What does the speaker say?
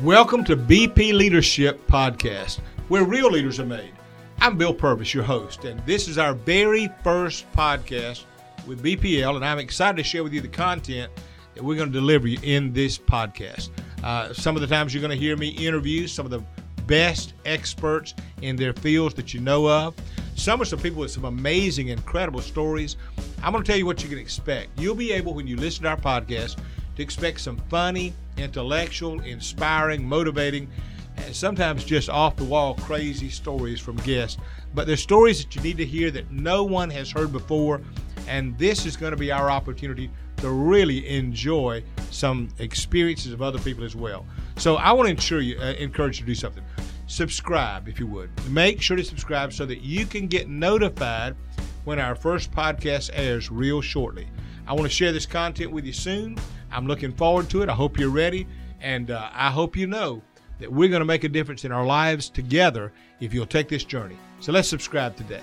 Welcome to BP Leadership Podcast, where real leaders are made. I'm Bill Purvis, your host, and this is our very first podcast with BPL, and I'm excited to share with you the content that we're going to deliver you in this podcast. Uh, some of the times you're going to hear me interview some of the best experts in their fields that you know of. Some are some people with some amazing, incredible stories. I'm going to tell you what you can expect. You'll be able, when you listen to our podcast, to expect some funny, intellectual, inspiring, motivating, and sometimes just off the wall crazy stories from guests. But they're stories that you need to hear that no one has heard before, and this is going to be our opportunity to really enjoy some experiences of other people as well. So I want to ensure you, uh, encourage you to do something. Subscribe if you would. Make sure to subscribe so that you can get notified when our first podcast airs real shortly. I want to share this content with you soon. I'm looking forward to it. I hope you're ready, and uh, I hope you know that we're going to make a difference in our lives together if you'll take this journey. So let's subscribe today.